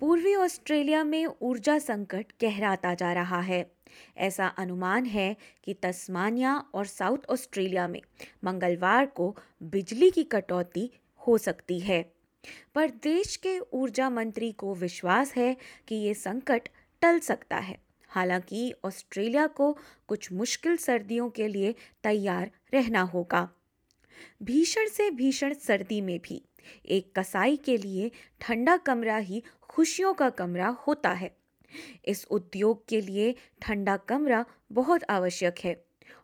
पूर्वी ऑस्ट्रेलिया में ऊर्जा संकट गहराता जा रहा है। ऐसा अनुमान है कि तस्मानिया और साउथ ऑस्ट्रेलिया में मंगलवार को बिजली की कटौती हो सकती है। पर देश के ऊर्जा मंत्री को विश्वास है कि ये संकट टल सकता है। हालाँकि ऑस्ट्रेलिया को कुछ मुश्किल सर्दियों के लिए तैयार रहना होगा। भीषण से भीषण सर्दी में भी एक कसाई के लिए ठंडा कमरा ही खुशियों का कमरा होता है इस उद्योग के लिए ठंडा कमरा बहुत आवश्यक है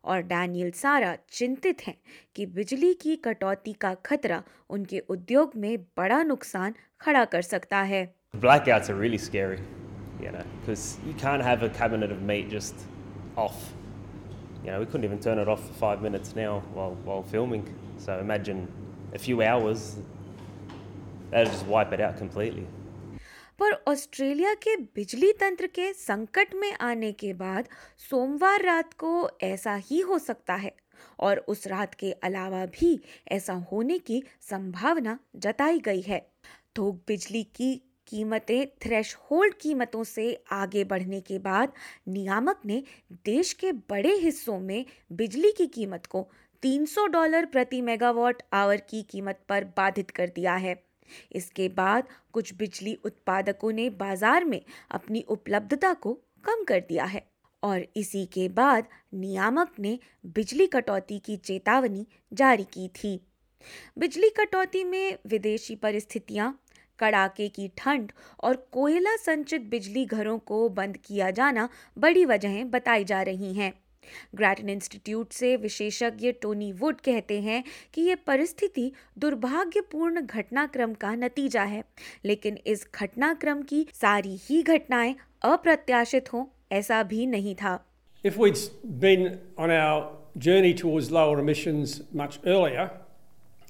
और डैनियल सारा चिंतित हैं कि बिजली की कटौती का खतरा उनके उद्योग में बड़ा नुकसान खड़ा कर सकता है Blackouts are really scary, you know, because you can't have a cabinet of meat just off. You know, we couldn't even turn it off for five minutes now while, while filming. So imagine a few hours, just wipe it out completely. पर Australia के बिजली तंत्र के संकट में आने के बाद सोमवार रात को ऐसा ही हो सकता है। और उस रात के अलावा भी ऐसा होने की संभावना जताई गई है। थोक बिजली की कीमतें थ्रेश होल्ड कीमतों से आगे बढ़ने के बाद नियामक ने देश के बड़े हिस्सों में बिजली की कीमत को 300 डॉलर प्रति मेगावाट आवर की कीमत पर बाधित कर दिया है। इसके बाद कुछ बिजली उत्पादकों ने बाज़ार में अपनी उपलब्धता को कम कर दिया है और इसी के बाद नियामक ने बिजली कटौती की चेतावनी जारी की थी। बिजली कटौती में विदेशी परिस्थितियाँ, कड़ाके की ठंड और कोयला संचित बिजली घरों को बंद किया जाना बड़ी वजहें बताई जा रही हैं। ग्रैटन इंस्टीट्यूट से विशेषज्ञ टोनी वुड कहते हैं कि ये परिस्थिति दुर्भाग्यपूर्ण घटनाक्रम का नतीजा है लेकिन इस घटनाक्रम की सारी ही घटनाएँ अप्रत्याशित हों ऐसा भी नहीं था If we'd been on our journey towards lower emissions much earlier,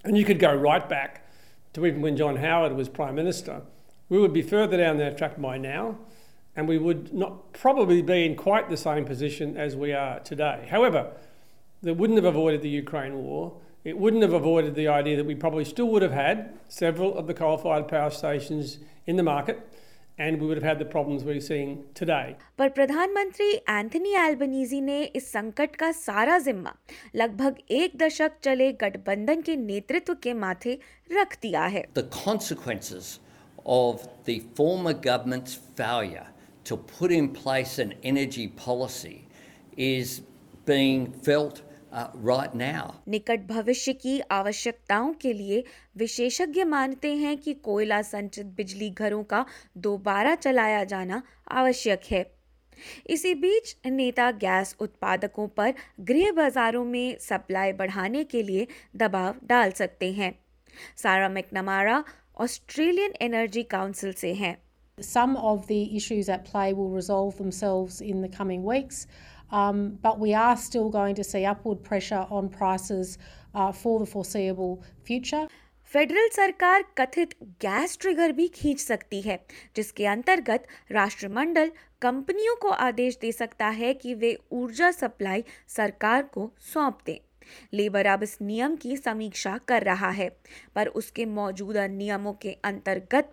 and you could go right back to even when John Howard was Prime Minister, we would be further down that track by now. and we would not probably be in quite the same position as we are today. However, that wouldn't have avoided the Ukraine war. It wouldn't have avoided the idea that we probably still would have had several of the coal fired power stations in the market. and we would have had the problems we're seeing today. पर प्रधानमंत्री Anthony Albanese ने इस संकट का सारा जिम्मा लगभग एक दशक चले गठबंधन के नेतृत्व के माथे रख दिया है The consequences of the former government's failure to put in place an energy policy is being felt uh, right now. निकट भविष्य की आवश्यकताओं के लिए विशेषज्ञ मानते हैं कि कोयला संचित बिजली घरों का दोबारा चलाया जाना आवश्यक है। इसी बीच नेता गैस उत्पादकों पर गृह बाजारों में सप्लाई बढ़ाने के लिए दबाव डाल सकते हैं। सारा मैकनमारा ऑस्ट्रेलियन एनर्जी काउंसिल से हैं। Some of the issues at play will resolve themselves in the coming weeks, um, but we are still going to see upward pressure on prices uh, for the foreseeable future. Federal सरकार कथित gas trigger भी खींच सकती है जिसके अंतर्गत राष्ट्रमंडल कंपनियों को आदेश दे सकता है कि वे ऊर्जा सप्लाई सरकार को सौंप दें लेबर अब इस नियम की समीक्षा कर रहा है पर उसके मौजूदा नियमों के अंतर्गत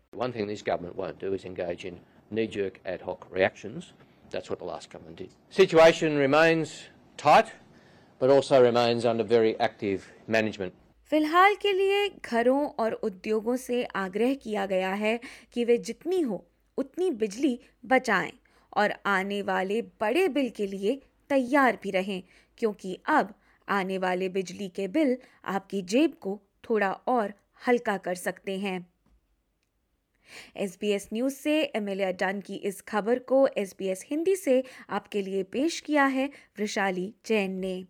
One thing this government won't do is engage in knee-jerk ad hoc reactions. That's what the last government did. Situation remains tight, but also remains under very active management. फ़िलहाल के लिए घरों और उद्योगों से आग्रह किया गया है कि वे जितनी हो उतनी बिजली बचाएँ और आने वाले बड़े बिल के लिए तैयार भी रहें क्योंकि अब आने वाले बिजली के बिल आपकी जेब को थोड़ा और हल्का कर सकते हैं SBS न्यूज़ से एमिलिया डन की इस खबर को SBS हिंदी से आपके लिए पेश किया है वृशाली जैन ने।